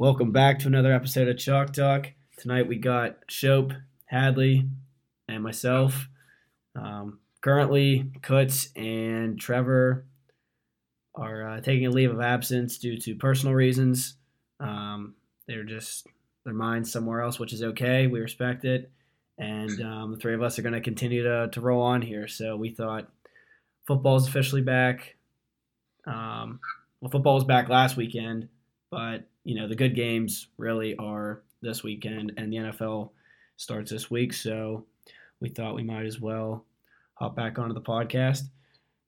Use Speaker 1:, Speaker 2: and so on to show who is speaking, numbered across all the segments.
Speaker 1: Welcome back to another episode of Chalk Talk. Tonight we got Shope, Hadley, and myself. Um, currently, Kutz and Trevor are uh, taking a leave of absence due to personal reasons. Um, they're just their minds somewhere else, which is okay. We respect it, and um, the three of us are going to continue to roll on here. So we thought football's officially back. Um, well, football was back last weekend, but you know the good games really are this weekend, and the NFL starts this week. So we thought we might as well hop back onto the podcast.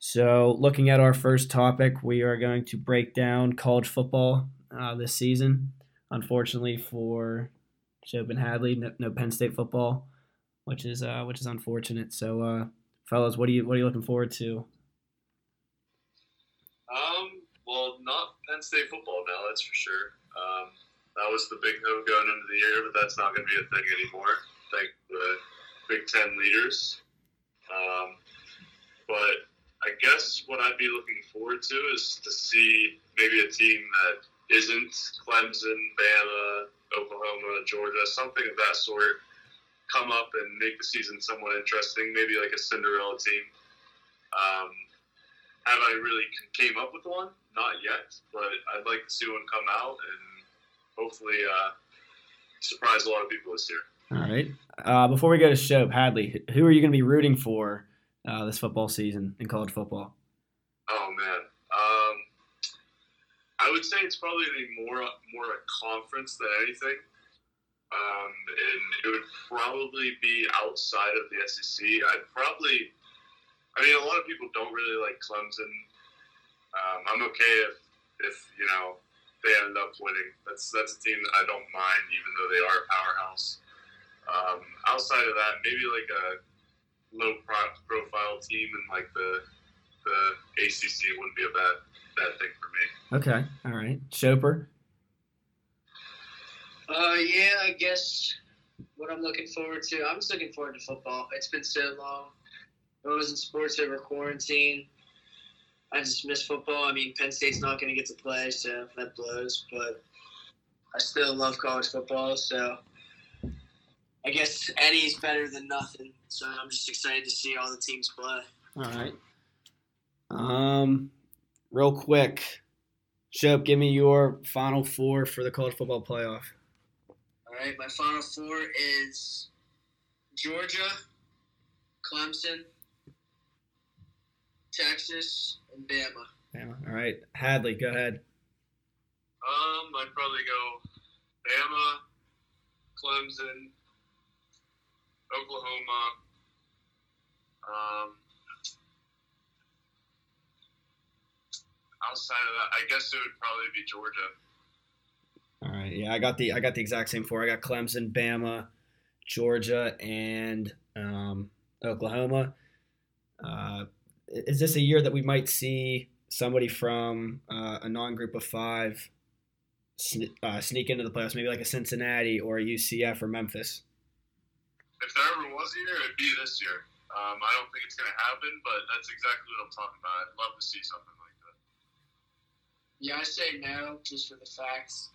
Speaker 1: So, looking at our first topic, we are going to break down college football uh, this season. Unfortunately for Chopin Hadley, no, no, Penn State football, which is uh, which is unfortunate. So, uh, fellas, what are you what are you looking forward to?
Speaker 2: Um, well, not Penn State football now, that's for sure. Um, that was the big hope going into the year, but that's not going to be a thing anymore. Thank the Big Ten leaders. Um, but I guess what I'd be looking forward to is to see maybe a team that isn't Clemson, Bama, Oklahoma, Georgia, something of that sort, come up and make the season somewhat interesting. Maybe like a Cinderella team. Um, have I really came up with one? Not yet, but I'd like to see one come out and hopefully uh, surprise a lot of people this year.
Speaker 1: All right. Uh, before we go to show, Hadley, who are you going to be rooting for uh, this football season in college football?
Speaker 2: Oh man, um, I would say it's probably more more a conference than anything, um, and it would probably be outside of the SEC. I'd probably, I mean, a lot of people don't really like Clemson. Um, I'm okay if if you know they ended up winning. That's that's a team that I don't mind, even though they are a powerhouse. Um, outside of that, maybe like a low pro- profile team in like the the ACC wouldn't be a bad bad thing for me.
Speaker 1: Okay, all right, Chopper.
Speaker 3: Uh, yeah, I guess what I'm looking forward to. I'm just looking forward to football. It's been so long. I was in sports over quarantine. I just miss football. I mean, Penn State's not going to get to play, so that blows. But I still love college football, so I guess any's better than nothing. So I'm just excited to see all the teams play.
Speaker 1: All right. Um, real quick, Shep, give me your final four for the college football playoff.
Speaker 3: All right, my final four is Georgia, Clemson, Texas, and Bama.
Speaker 1: Bama. All right, Hadley, go ahead.
Speaker 2: Um, I'd probably go Bama, Clemson, Oklahoma. Um, outside of that, I guess it would probably be Georgia.
Speaker 1: All right, yeah, I got the I got the exact same four. I got Clemson, Bama, Georgia, and um, Oklahoma. Uh, is this a year that we might see somebody from uh, a non-group of five sne- uh, sneak into the playoffs, maybe like a Cincinnati or a UCF or Memphis?
Speaker 2: If there ever was a year, it'd be this year. Um, I don't think it's going to happen, but that's exactly what I'm talking about. I'd love to see something like that.
Speaker 3: Yeah, I say no, just for the facts.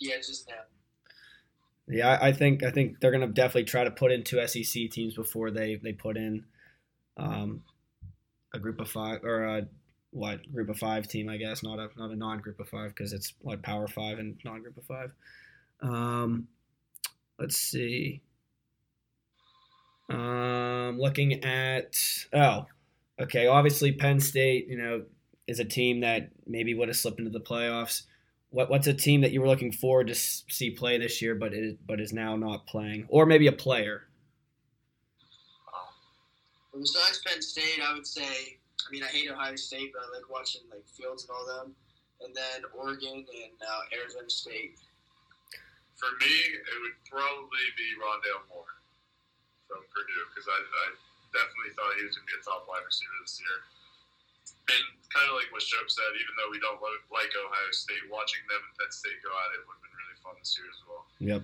Speaker 3: Yeah, just no.
Speaker 1: Yeah, I think I think they're gonna definitely try to put in two SEC teams before they they put in um, a group of five or a what group of five team, I guess, not a not a non group of five because it's what power five and non group of five. Um, let's see. Um, looking at oh, okay. Obviously, Penn State, you know, is a team that maybe would have slipped into the playoffs. What what's a team that you were looking forward to see play this year, but is but is now not playing, or maybe a player?
Speaker 3: Well, besides Penn State, I would say. I mean, I hate Ohio State, but I like watching like Fields and all them, and then Oregon and uh, Arizona State.
Speaker 2: For me, it would probably be Rondale Moore from Purdue because I, I definitely thought he was going to be a top wide receiver this year. And kind of like what Shope said, even though we don't like Ohio State, watching them and Penn State go at it would have been really fun this year as well.
Speaker 1: Yep.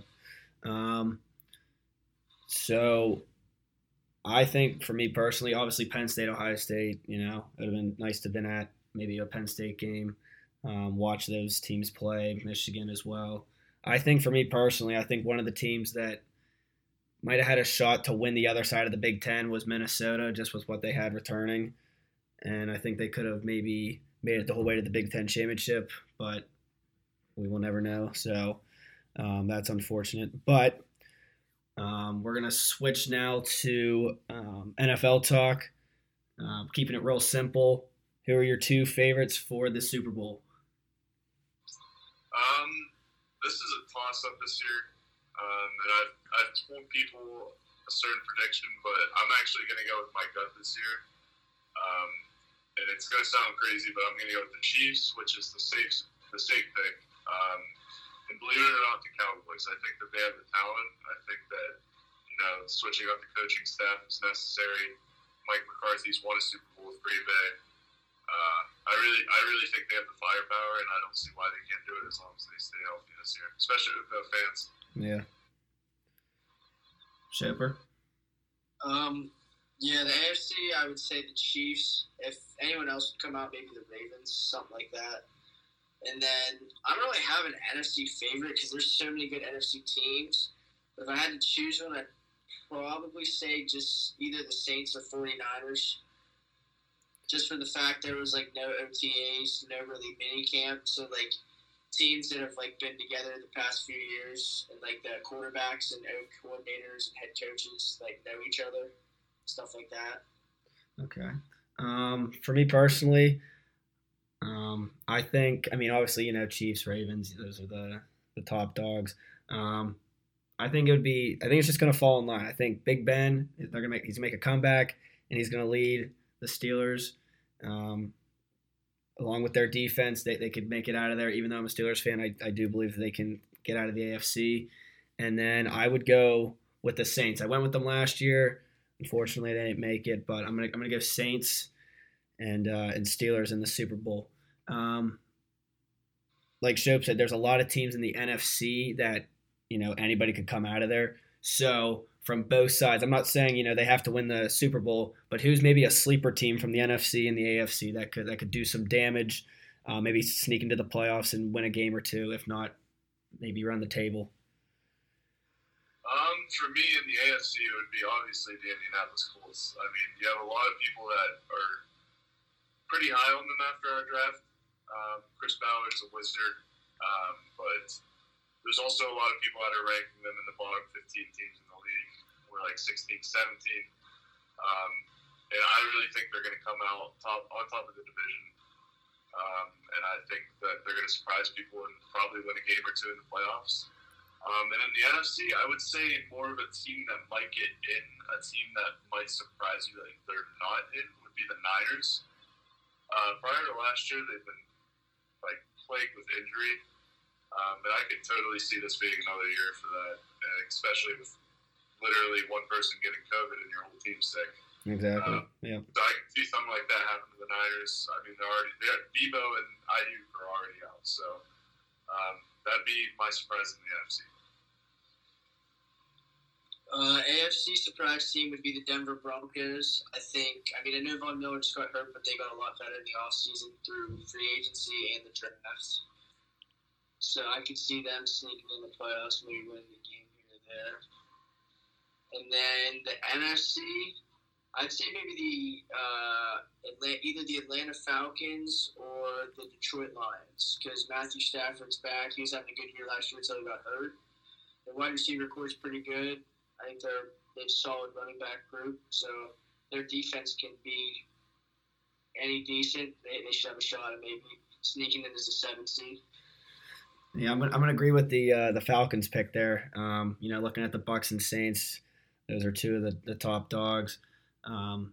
Speaker 1: Um, so I think for me personally, obviously Penn State, Ohio State, you know, it would have been nice to have been at maybe a Penn State game. um, watch those teams play, Michigan as well. I think for me personally, I think one of the teams that might have had a shot to win the other side of the Big Ten was Minnesota, just with what they had returning. And I think they could have maybe made it the whole way to the Big Ten championship, but we will never know. So um, that's unfortunate. But um, we're going to switch now to um, NFL talk, um, keeping it real simple. Who are your two favorites for the Super Bowl?
Speaker 2: Um, this is a toss up this year. Um, and I've, I've told people a certain prediction, but I'm actually going to go with my gut this year. Um, and it's going to sound crazy, but I'm going to go with the Chiefs, which is the safe the safe pick. And believe it or not, the Cowboys. I think that they have the talent. I think that you know switching up the coaching staff is necessary. Mike McCarthy's won a Super Bowl with Green Bay. Uh, I really, I really think they have the firepower, and I don't see why they can't do it as long as they stay healthy this year, especially with no fans.
Speaker 1: Yeah. Shepard?
Speaker 3: Um, yeah, the AFC, I would say the Chiefs. If anyone else would come out, maybe the Ravens, something like that. And then I don't really have an NFC favorite because there's so many good NFC teams. But if I had to choose one, I'd probably say just either the Saints or 49ers. Just for the fact there was like no OTAs, no really mini camp, so like teams that have like been together the past few years, and like the quarterbacks and coordinators and head coaches like know each other, stuff like that.
Speaker 1: Okay. Um, for me personally, I think I mean obviously you know Chiefs, Ravens, those are the the top dogs. Um, I think it would be. I think it's just going to fall in line. I think Big Ben, they're going to make. He's going to make a comeback, and he's going to lead the Steelers. Um, along with their defense, they, they could make it out of there. Even though I'm a Steelers fan, I, I do believe that they can get out of the AFC. And then I would go with the Saints. I went with them last year. Unfortunately, they didn't make it, but I'm gonna I'm gonna go Saints and uh, and Steelers in the Super Bowl. Um, like Shope said, there's a lot of teams in the NFC that you know anybody could come out of there. So from both sides, I'm not saying you know they have to win the Super Bowl, but who's maybe a sleeper team from the NFC and the AFC that could that could do some damage, uh, maybe sneak into the playoffs and win a game or two. If not, maybe run the table.
Speaker 2: Um, for me in the AFC, it would be obviously the Indianapolis Colts. I mean, you have a lot of people that are pretty high on them after our draft. Um, Chris Ballard's a wizard, um, but there's also a lot of people that are ranking them in the bottom 15 teams in the league. We're like 16, 17. Um, and I really think they're going to come out top on top of the division. Um, and I think that they're going to surprise people and probably win a game or two in the playoffs. Um, and in the NFC, I would say more of a team that might get in, a team that might surprise you that they're not in, would be the Niners. Uh, prior to last year, they've been like plagued with injury, um, but I could totally see this being another year for that, and especially with literally one person getting COVID and your whole team sick.
Speaker 1: Exactly.
Speaker 2: Um,
Speaker 1: yeah.
Speaker 2: So I can see something like that happen to the Niners. I mean, they're already they're, Deebo and Aiyuk are already out, so um, that'd be my surprise in the NFC.
Speaker 3: Uh, AFC surprise team would be the Denver Broncos. I think, I mean, I know Von Miller just got hurt, but they got a lot better in the offseason through free agency and the draft. So I could see them sneaking in the playoffs, maybe winning the game here or there. And then the NFC, I'd say maybe the uh, either the Atlanta Falcons or the Detroit Lions, because Matthew Stafford's back. He was having a good year last year until he got hurt. The wide receiver corps is pretty good. I think they're they're a solid running back group, so their defense can be any decent. They, they should have a shot at maybe sneaking in as a seven seed.
Speaker 1: Yeah, I'm gonna, I'm gonna agree with the uh, the Falcons pick there. Um, you know, looking at the Bucks and Saints, those are two of the, the top dogs. Um,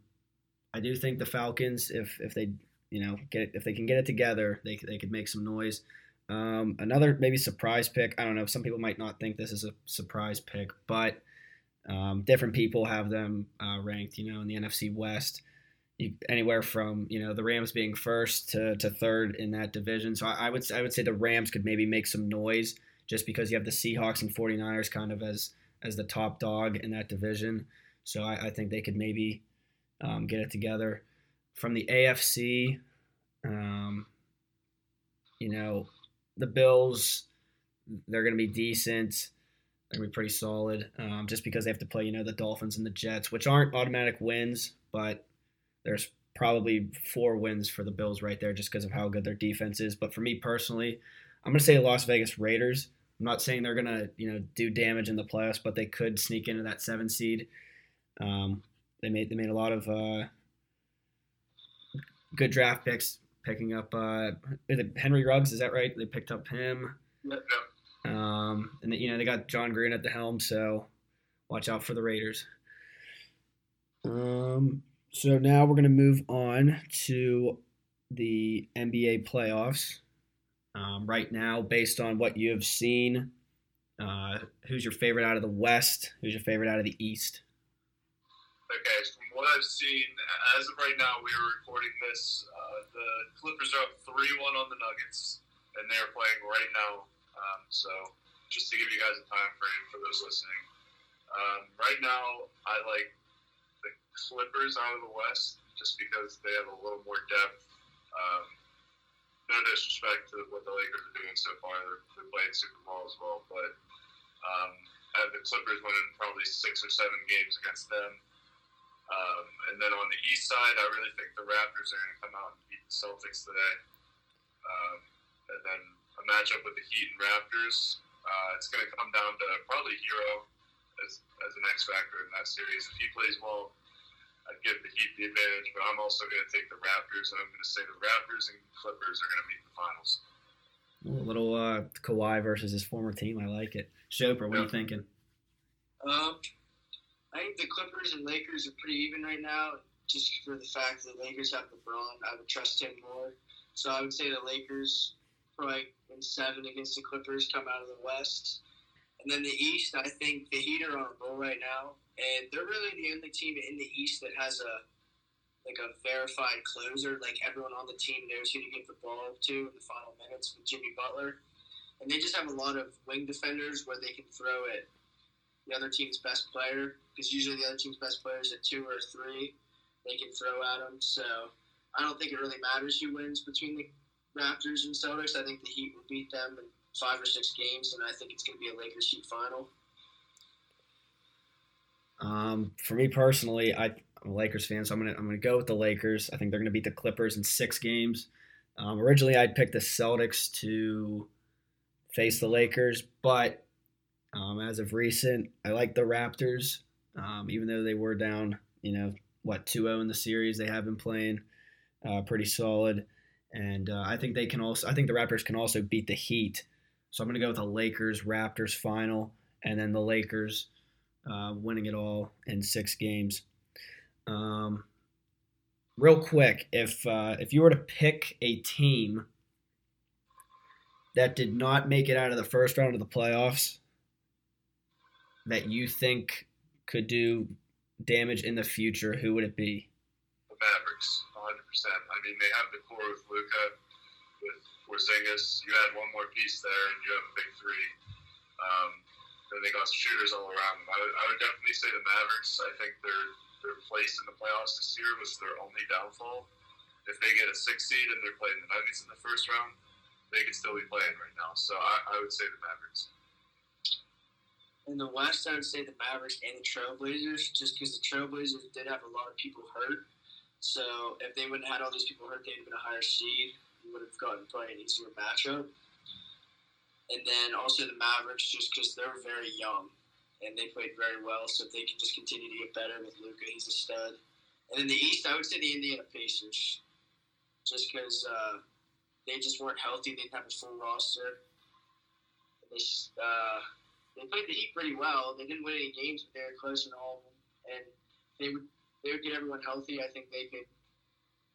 Speaker 1: I do think the Falcons, if if they you know get it, if they can get it together, they they could make some noise. Um, another maybe surprise pick. I don't know. Some people might not think this is a surprise pick, but um, different people have them uh, ranked. You know, in the NFC West, you, anywhere from you know the Rams being first to, to third in that division. So I, I would I would say the Rams could maybe make some noise just because you have the Seahawks and 49ers kind of as as the top dog in that division. So I, I think they could maybe um, get it together. From the AFC, um, you know, the Bills, they're going to be decent. They're to be pretty solid um, just because they have to play, you know, the Dolphins and the Jets, which aren't automatic wins, but there's probably four wins for the Bills right there just because of how good their defense is. But for me personally, I'm to say Las Vegas Raiders. I'm not saying they're to, you know, do damage in the playoffs, but they could sneak into that seven seed. Um, they made they made a lot of uh, good draft picks, picking up uh, Henry Ruggs. Is that right? They picked up him.
Speaker 3: Yep.
Speaker 1: Um, and you know they got Jon Gruden at the helm, so watch out for the Raiders. Um, so now we're gonna move on to the NBA playoffs. Um, right now, based on what you have seen, uh, who's your favorite out of the West? Who's your favorite out of the East?
Speaker 2: Okay, from what I've seen, as of right now, we are recording this. Uh, the Clippers are up 3 1 on the Nuggets, and they're playing right now. Um, so, just to give you guys a time frame for those listening. Um, right now, I like the Clippers out of the West just because they have a little more depth. Um, no disrespect to what the Lakers are doing so far. They're, they're playing super ball as well, but um, I have the Clippers winning probably six or seven games against them. Um, and then on the east side, I really think the Raptors are going to come out and beat the Celtics today. Um, and then a matchup with the Heat and Raptors, uh, it's going to come down to probably Herro as, as an X factor in that series. If he plays well, I'd give the Heat the advantage, but I'm also going to take the Raptors, and I'm going to say the Raptors and Clippers are going to meet in the finals.
Speaker 1: A little uh, Kawhi versus his former team. I like it. Chopra, what are you thinking?
Speaker 3: Um, I think the Clippers and Lakers are pretty even right now, just for the fact that the Lakers have LeBron. I would trust him more. So I would say the Lakers probably in seven against the Clippers come out of the West. And then the East, I think the Heat are on a roll right now, and they're really the only team in the East that has a like a verified closer. Like everyone on the team knows who to give the ball to in the final minutes with Jimmy Butler, and they just have a lot of wing defenders where they can throw at the other team's best player because usually the other team's best player is at two or three. They can throw at them, so I don't think it really matters who wins between the Raptors and Celtics. I think the Heat will beat them in five or six games, and I think it's going to be a Lakers Heat final.
Speaker 1: Um, for me personally, I, I'm a Lakers fan, so I'm gonna I'm gonna go with the Lakers. I think they're gonna beat the Clippers in six games. Um, originally, I'd pick the Celtics to face the Lakers, but um, as of recent, I like the Raptors. Um, even though they were down, you know, what 2-0 in the series, they have been playing uh, pretty solid, and uh, I think they can also. I think the Raptors can also beat the Heat. So I'm gonna go with the Lakers Raptors final, and then the Lakers uh, winning it all in six games. Um, real quick, if uh, if you were to pick a team that did not make it out of the first round of the playoffs, that you think could do damage in the future, who would it be?
Speaker 2: The Mavericks, 100%. I mean, they have the core with Luka, with Porzingis. You add one more piece there, and you have a big three. Um, and they got shooters all around them. I would, I would definitely say the Mavericks. I think their their place in the playoffs this year was their only downfall. If they get a six seed and they're playing the Nuggets in the first round, they could still be playing right now. So I, I would say the Mavericks.
Speaker 3: In the West, I would say the Mavericks and the Trailblazers, just because the Trailblazers did have a lot of people hurt. So if they wouldn't have had all these people hurt, they'd have been a higher seed. We would have gotten probably an easier matchup. And then also the Mavericks, just because they're very young and they played very well. So if they can just continue to get better with Luka, he's a stud. And in the East, I would say the Indiana Pacers, just because uh, they just weren't healthy. They didn't have a full roster. They uh, they played the Heat pretty well. They didn't win any games, but they were close in all of them. And they would they would get everyone healthy. I think they could.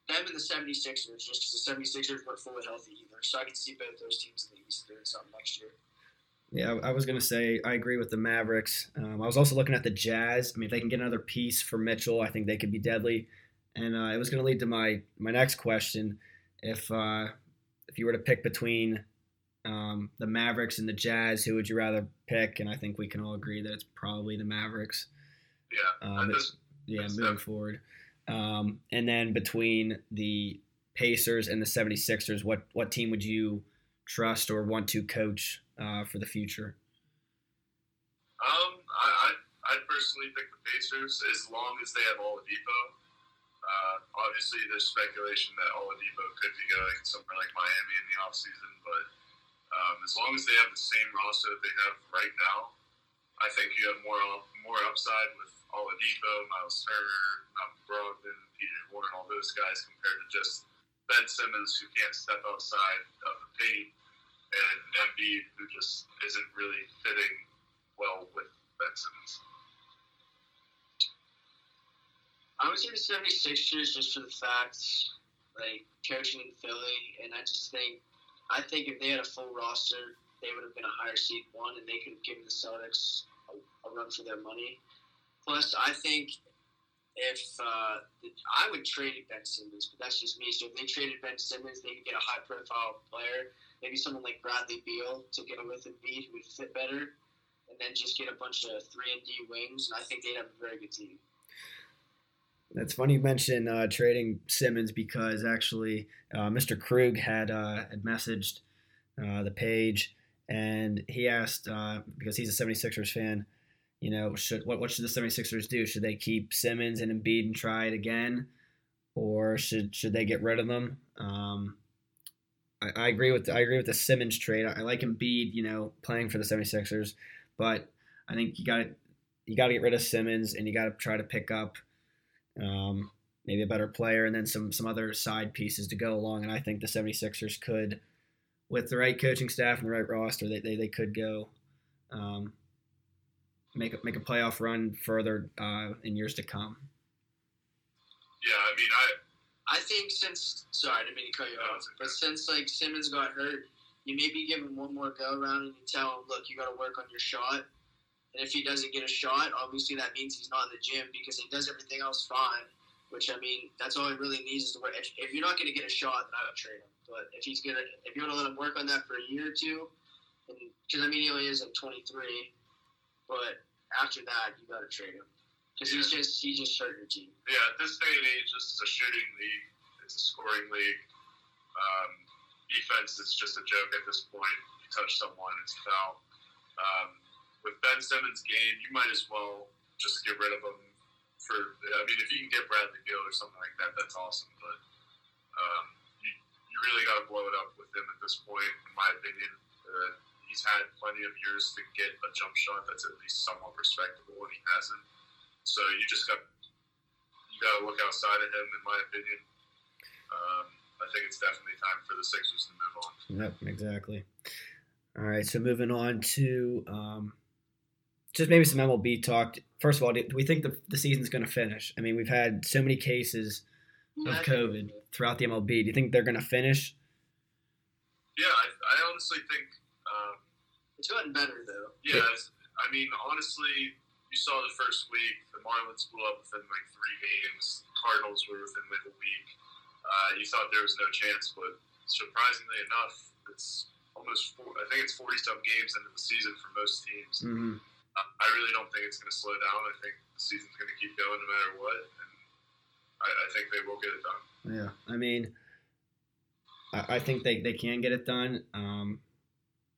Speaker 3: Them and the 76ers, just because the 76ers weren't fully healthy either. So I could see both those teams in the East doing something next year.
Speaker 1: Yeah, I was gonna say I agree with the Mavericks. Um, I was also looking at the Jazz. I mean, if they can get another piece for Mitchell, I think they could be deadly. And uh, it was gonna lead to my my next question: if uh, if you were to pick between um, the Mavericks and the Jazz, who would you rather pick? And I think we can all agree that it's probably the Mavericks.
Speaker 2: Yeah,
Speaker 1: Um,
Speaker 2: that's-
Speaker 1: yeah, moving forward. Um, and then between the Pacers and the 76ers, what what team would you trust or want to coach uh, for the future?
Speaker 2: Um, I, I, I personally pick the Pacers as long as they have Oladipo. Uh, obviously, there's speculation that Oladipo could be going somewhere like Miami in the offseason, but um, as long as they have the same roster that they have right now, think you have more more upside with Oladipo, Miles Turner, Malcolm Brogdon, TJ Warren, all those guys compared to just Ben Simmons who can't step outside of the paint and Embiid who just isn't really fitting well with Ben Simmons.
Speaker 3: I would say the 76ers just for the fact, like, coaching in Philly, and I just think, I think if they had a full roster, they would have been a higher seed one, and they could have given the Celtics a, run for their money. Plus, I think if uh, I would trade Ben Simmons, but that's just me. So if they traded Ben Simmons, they could get a high-profile player, maybe someone like Bradley Beal to go with Embiid who would fit better, and then just get a bunch of three and D wings, and I think they'd have a very good team.
Speaker 1: That's funny you mentioned uh, trading Simmons because actually uh, Mr. Krug had uh, had messaged uh, the page and he asked uh, because he's a 76ers fan, you know, should what what should the 76ers do? Should they keep Simmons and Embiid and try it again, or should should they get rid of them? Um, I, I, agree with I agree with the Simmons trade. I, I like Embiid, you know, playing for the 76ers, but I think you got you got to get rid of Simmons and you got to try to pick up um, maybe a better player, and then some some other side pieces to go along. And I think the 76ers could, with the right coaching staff and the right roster, they, they, they could go um, make a, make a playoff run further uh, in years to come.
Speaker 2: Yeah, I mean, I
Speaker 3: I think since sorry, I didn't mean to cut you off, but since like Simmons got hurt, you maybe give him one more go around and you tell him, look, you got to work on your shot. And if he doesn't get a shot, obviously that means he's not in the gym because he does everything else fine. Which I mean, that's all he really needs is to work. If, if you're not going to get a shot, then I would trade him. But if he's gonna, if you want to let him work on that for a year or two, because I mean he only is like 23, but after that you got to trade him because yeah. he's just he's just hurt your team.
Speaker 2: Yeah, at this day and age, this is a shooting league. It's a scoring league. Um, defense is just a joke at this point. You touch someone, it's foul. Um, with Ben Simmons' game, you might as well just get rid of him. For I mean, if you can get Bradley Beal or something like that, that's awesome. But um, you, you really got to blow it up with him at this point, in my opinion. Uh, he's had plenty of years to get a jump shot that's at least somewhat respectable, and he hasn't. So you just got you got to look outside of him, in my opinion. Um, I think it's definitely time for the Sixers to move on.
Speaker 1: Yep, exactly. All right, so moving on to um, just maybe some MLB talk. First of all, do we think the, the season's going to finish? I mean, we've had so many cases of COVID throughout the MLB. Do you think they're going to finish?
Speaker 2: Yeah, I, I honestly think
Speaker 3: it's gotten better though.
Speaker 2: Yeah, I mean, honestly, you saw the first week the Marlins blew up within like three games. Cardinals were within like a week. Uh, you thought there was no chance, but surprisingly enough, it's almost four, I think it's forty some games into the season for most teams.
Speaker 1: Mm-hmm.
Speaker 2: I really don't think it's going to slow down. I think the season's going to keep going no matter what, and I, I think they will get it done.
Speaker 1: Yeah, I mean, I, I think they, they can get it done. Um,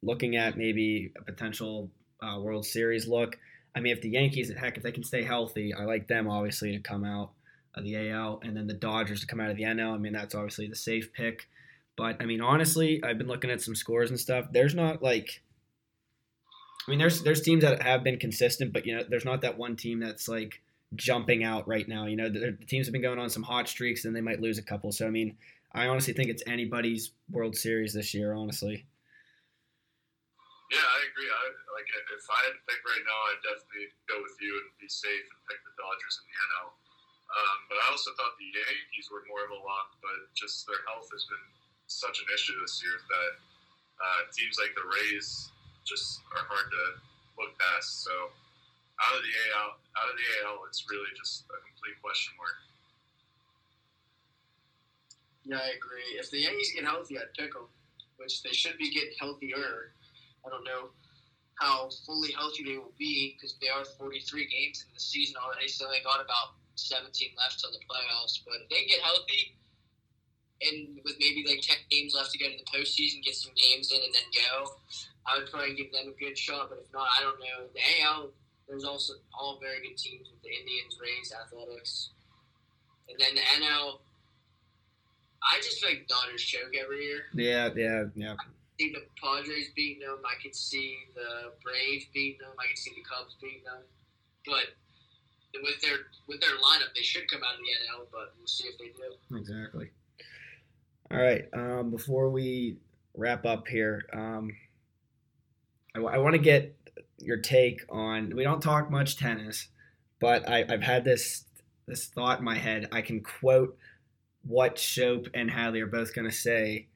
Speaker 1: looking at maybe a potential uh, World Series look, I mean, if the Yankees, heck, if they can stay healthy, I like them obviously to come out of the AL, and then the Dodgers to come out of the NL. I mean, that's obviously the safe pick. But I mean, honestly, I've been looking at some scores and stuff. There's not like I mean, there's there's teams that have been consistent, but you know, there's not that one team that's like jumping out right now. You know, the, the teams have been going on some hot streaks, and they might lose a couple. So I mean, I honestly think it's anybody's World Series this year. Honestly.
Speaker 2: Yeah, I agree. I, like if I had to pick right now, I'd definitely go with you and be safe and pick the Dodgers in the NL. Um, but I also thought the Yankees were more of a lock, but just their health has been such an issue this year that uh, teams like the Rays just are hard to look past. So out of the AL, out of the AL, it's really just a complete question mark.
Speaker 3: Yeah, I agree. If the Yankees get healthy, I'd pick them, which they should be getting healthier. I don't know how fully healthy they will be because they are 43 games in the season already, so they got about 17 left till the playoffs. But if they get healthy, and with maybe like ten games left to go to the postseason, get some games in, and then go. I would probably give them a good shot, but if not, I don't know. The AL, there's also all very good teams with the Indians, Rays, Athletics, and then the NL. I just like Dodgers choke every year.
Speaker 1: Yeah, yeah, yeah.
Speaker 3: See the Padres beating them. I could see the Braves beating them. I could see the Cubs beating them. But with their with their lineup, they should come out of the NL. But we'll see if they do.
Speaker 1: Exactly. All right. Um, before we wrap up here, um, I, want to get your take on. We don't talk much tennis, but I, I've had this this thought in my head. I can quote what Schoop and Hadley are both going to say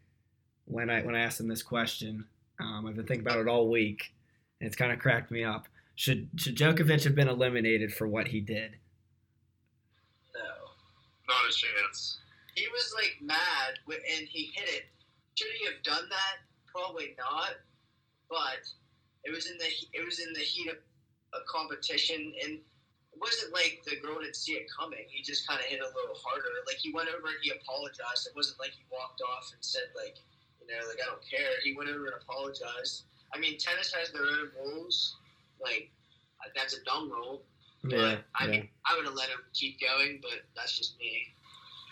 Speaker 1: when I when I asked them this question. Um, I've been thinking about it all week, and it's kind of cracked me up. Should should Djokovic have been eliminated for what he did?
Speaker 3: No,
Speaker 2: Not a chance.
Speaker 3: he was like mad and he hit it. Should he have done that? Probably not. But it was in the it was in the heat of a competition, and it wasn't like the girl didn't see it coming. He just kind of hit a little harder. Like he went over and he apologized. It wasn't like he walked off and said like, you know, like I don't care. He went over and apologized. I mean, tennis has their own rules. Like uh, that's a dumb rule.
Speaker 1: Yeah,
Speaker 3: But I
Speaker 1: yeah.
Speaker 3: mean, I would have let him keep going, but that's just me.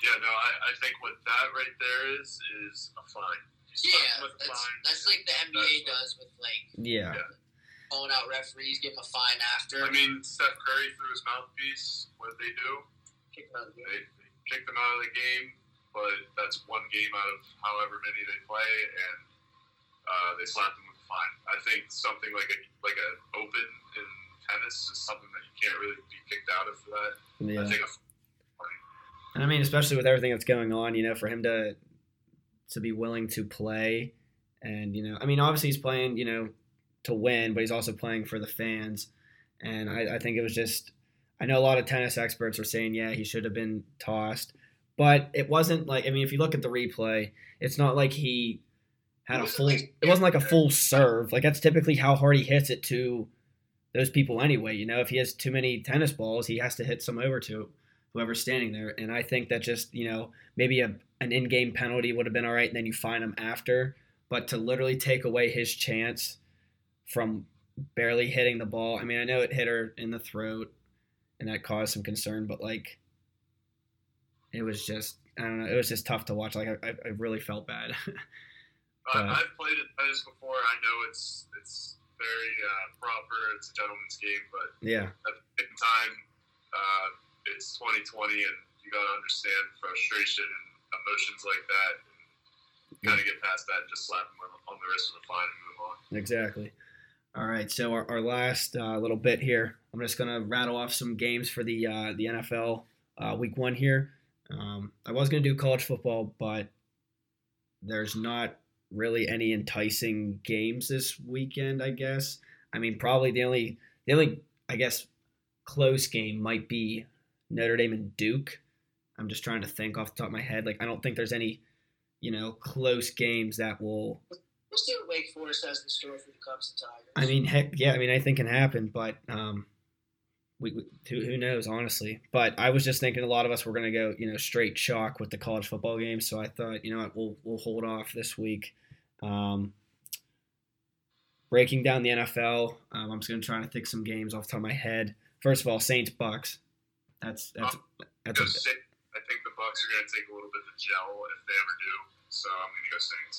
Speaker 2: Yeah, no, I, I think what that right there is is a fine. You
Speaker 3: Yeah, that's,
Speaker 2: fines.
Speaker 3: that's like the NBA does with like
Speaker 1: yeah,
Speaker 3: calling out referees, give them a fine after.
Speaker 2: I mean, Steph Curry threw his mouthpiece. What did they do?
Speaker 3: Kick them out of the
Speaker 2: They,
Speaker 3: game.
Speaker 2: they kicked him out of the game, but that's one game out of however many they play, and uh, they slapped him with a fine. I think something like a like an open in tennis is something that you can't really be kicked out of for that. I
Speaker 1: yeah.
Speaker 2: think a
Speaker 1: And I mean, especially with everything that's going on, you know, for him to to be willing to play, and you know, I mean, obviously he's playing, you know, to win, but he's also playing for the fans. And I, I think it was just, I know a lot of tennis experts are saying, yeah, he should have been tossed, but it wasn't like, I mean, if you look at the replay, it's not like he had a full, it wasn't like a full serve. Like that's typically how hard he hits it to those people anyway. You know, if he has too many tennis balls, he has to hit some over to whoever's standing there. And I think that just, you know, maybe a, an in game penalty would have been all right, and then you fine him after. But to literally take away his chance from barely hitting the ball, I mean, I know it hit her in the throat and that caused some concern, but like, it was just, I don't know, it was just tough to watch. Like, I, I really felt bad. Uh,
Speaker 2: I've played at tennis before. I know it's it's very uh, proper. It's a gentleman's game, but
Speaker 1: yeah,
Speaker 2: at the same time, uh, it's 2020, and you got to understand frustration and emotions like that. Kind of get past that and just slap them on, on the wrist with a fine and move on.
Speaker 1: Exactly. All right, so our, our last uh, little bit here, I'm just gonna rattle off some games for the uh, the NFL uh, week one here. Um, I was gonna do college football, but there's not really any enticing games this weekend. I guess. I mean, probably the only the only I guess close game might be Notre Dame and Duke. I'm just trying to think off the top of my head. Like, I don't think there's any, you know, close games that will
Speaker 3: We'll see what Wake Forest has in store for the Cubs and Tigers.
Speaker 1: I mean, heck, yeah. I mean, anything can happen, but um, we, we who, who knows, honestly. But I was just thinking a lot of us were going to go, you know, straight chalk with the college football game. So I thought, you know what, we'll we'll hold off this week. Um, breaking down the NFL, um, I'm just going to try to think some games off the top of my head. First of all, Saints Bucks. That's that's that's a,
Speaker 2: Go Saints. I think the Bucks are going to take a little bit to gel if they ever do. So I'm going to go Saints.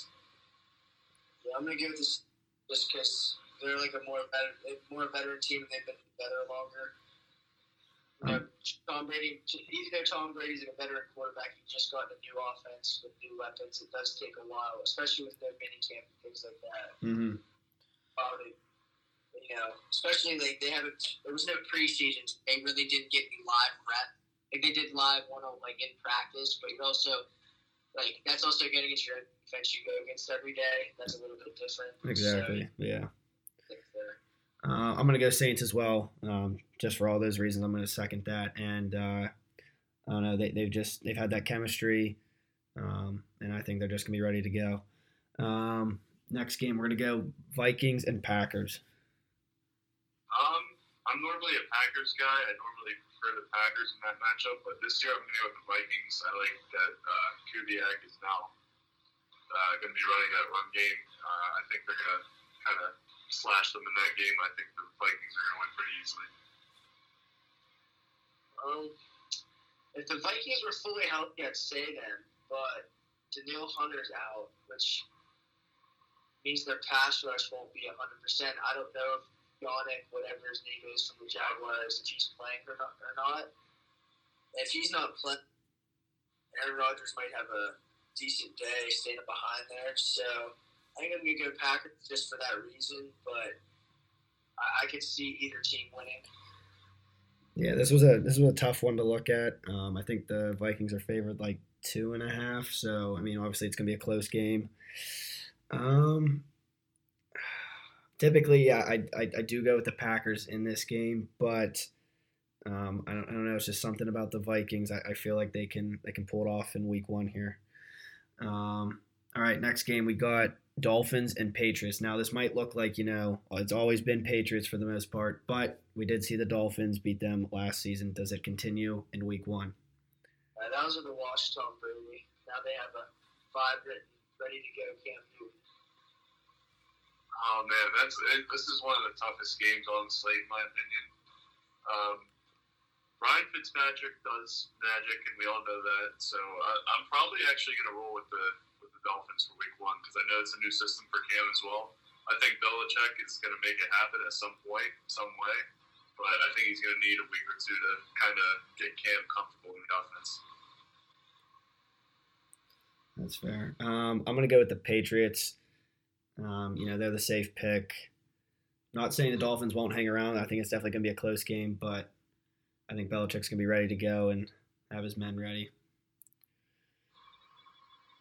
Speaker 3: yeah, I'm gonna give this just because they're like a more better, more veteran team. and They've been better longer. You Tom Brady, even though Tom Brady's a veteran quarterback, he just got a new offense with new weapons. It does take a while, especially with their mini camp and things like that.
Speaker 1: mhm.
Speaker 3: Probably, you know, especially like they haven't. There was no preseason. so They really didn't get any live rep. Like they did live one on like in practice, but you're also like that's also going against your defense you go against every day. That's a little bit different.
Speaker 1: exactly, yeah.
Speaker 3: So, they're-
Speaker 1: Uh, I'm gonna go Saints as well, um, just for all those reasons. I'm gonna second that, and uh, I don't know. They, they've just they've had that chemistry, um, and I think they're just gonna be ready to go. Um, next game, we're gonna go Vikings and Packers.
Speaker 2: Um, I'm I'm normally a Packers guy. I normally prefer the Packers in that matchup, but this year I'm going to go with the Vikings. I like that uh, Kubiak is now uh, going to be running that run game. Uh, I think they're going to kind of slash them in that game. I think the Vikings are going to win pretty easily.
Speaker 3: Um, if the Vikings were fully healthy, I'd say them, but Danielle Hunter's out, which means their pass rush won't be 100%. I don't know if Yannick, whatever his name is from the Jaguars, if he's playing or not. Or not. If he's not playing, Aaron Rodgers might have a decent day staying behind there. So I think I'm going to go Packers just for that reason, but I, I could see either team winning.
Speaker 1: Yeah, this was a this was a tough one to look at. Um, I think the Vikings are favored like two and a half. So I mean, obviously it's gonna be a close game. Um, typically, yeah, I, I, I do go with the Packers in this game, but um, I don't I don't know. It's just something about the Vikings. I, I feel like they can they can pull it off in Week One here. Um, all right, next game we got Dolphins and Patriots. Now this might look like you know it's always been Patriots for the most part, but we did see the Dolphins beat them last season. Does it continue in Week One?
Speaker 3: Uh, that was with the Wash Tom Brady. Now they have a five written, ready to go Cam Newton.
Speaker 2: Oh man, that's it, this is one of the toughest games on the slate, in my opinion. Um, Ryan Fitzpatrick does magic, and we all know that. So I, I'm probably actually going to roll with the with the Dolphins for Week One because I know it's a new system for Cam as well. I think Belichick is going to make it happen at some point, some way, but I think he's going to need a week or two to kind of get Cam comfortable in the offense.
Speaker 1: That's fair. Um, I'm going to go with the Patriots. Um, you know, they're the safe pick. Not saying the Dolphins won't hang around. I think it's definitely going to be a close game, but I think Belichick's going to be ready to go and have his men ready.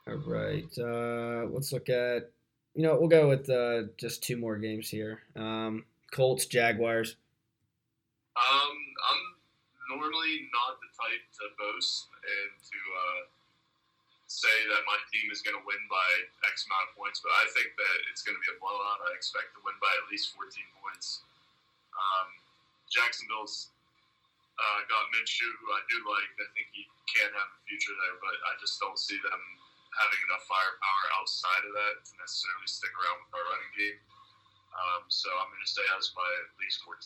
Speaker 1: All right. Uh, let's look at, you know, we'll go with uh, just two more games here. Um, Colts, Jaguars.
Speaker 2: Um, I'm normally not the type to boast and to uh, say that my team is going to win by X amount of points, but I think that it's going to be a blowout. I expect to win by at least 14 points. Um, Jacksonville's uh, got Minshew, who I do like. I think he can have a future there, but I just don't see them having enough firepower outside of that to necessarily stick around with our running game. Um, so I'm going to say us by at least 14.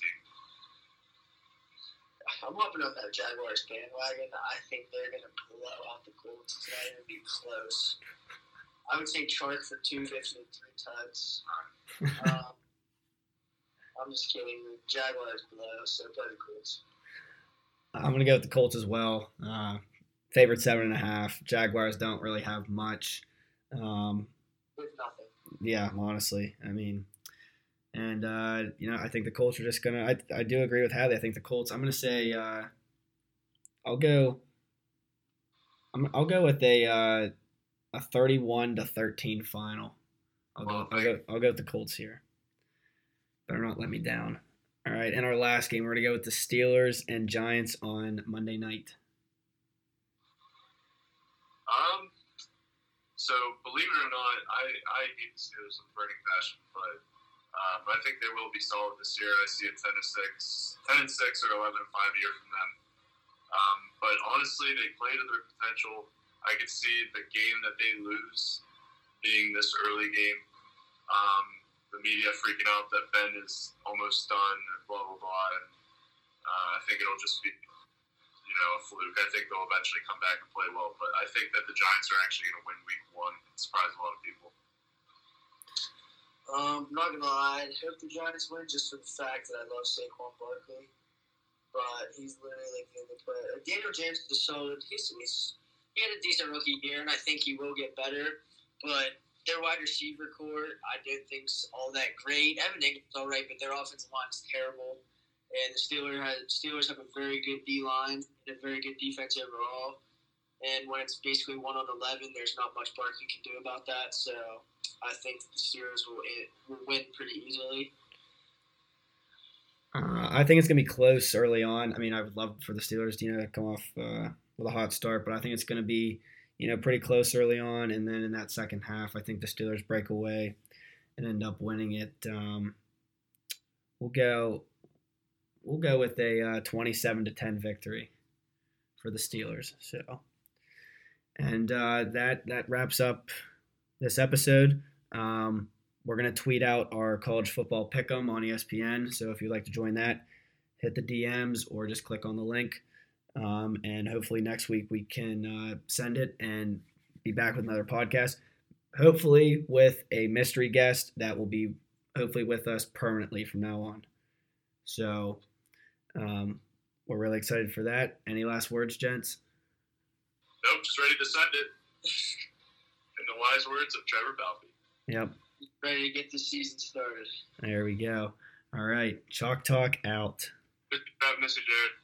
Speaker 3: I'm hopping on that Jaguars bandwagon. I think they're going to blow out the Colts. It's not even be close. I would say Chark for 250 and three tugs. Um, I'm just kidding. The Jaguars blow, so play the Colts.
Speaker 1: I'm going to go with the Colts as well. Uh, favorite seven and a half. Jaguars don't really have much. Um,
Speaker 3: nothing.
Speaker 1: yeah, honestly. I mean, and uh, you know, I think the Colts are just gonna. I I do agree with Hadley. I think the Colts. I'm gonna say. Uh, I'll go. I'm, I'll go with a uh, a 31 to 13 final. I'll go. I'll go. I'll go with the Colts here. Better not let me down. All right, in our last game, we're gonna go with the Steelers and Giants on Monday night.
Speaker 2: Um, so believe it or not, I, I hate the Steelers with burning passion, but um, I think they will be solid this year. I see a 10 to 6, 10 and 6 or 11 and 5 year from them. Um, but honestly, they play to their potential. I could see the game that they lose being this early game. Um, the media freaking out that Ben is almost done and blah, blah, blah. And uh, I think it'll just be know, a fluke. I think they'll eventually come back and play well, but I think that the Giants are actually going to win Week One. And surprise a lot of people.
Speaker 3: Um, not gonna lie, I hope the Giants win just for the fact that I love Saquon Barkley. But he's literally like the only player. Daniel Jones is solid. He's, he's he had a decent rookie year, and I think he will get better. But their wide receiver corps, I don't think's all that great. Evan Engram's all right, but their offensive line is terrible. And the Steelers Steelers have a very good D line and a very good defense overall. And when it's basically one on eleven, there's not much Barkley can do about that. So I think the Steelers will, will win pretty easily.
Speaker 1: Uh, I think it's gonna be close early on. I mean, I would love for the Steelers you know to come off uh, with a hot start, but I think it's gonna be you know pretty close early on, and then in that second half, I think the Steelers break away and end up winning it. Um, we'll go. We'll go with a uh, 27 to 10 victory for the Steelers. So, and uh, that that wraps up this episode. Um, we're gonna tweet out our college football pick'em on ESPN. So if you'd like to join that, hit the DMs or just click on the link. Um, and hopefully next week we can uh, send it and be back with another podcast. Hopefully with a mystery guest that will be hopefully with us permanently from now on. So um, we're really excited for that. Any last words, gents?
Speaker 2: Nope, just ready to send it. In the wise words of Trevor Balfe.
Speaker 1: Yep.
Speaker 3: Ready to get the season started.
Speaker 1: There we go. All right. Chalk Talk out.
Speaker 2: Good Mr. Jared.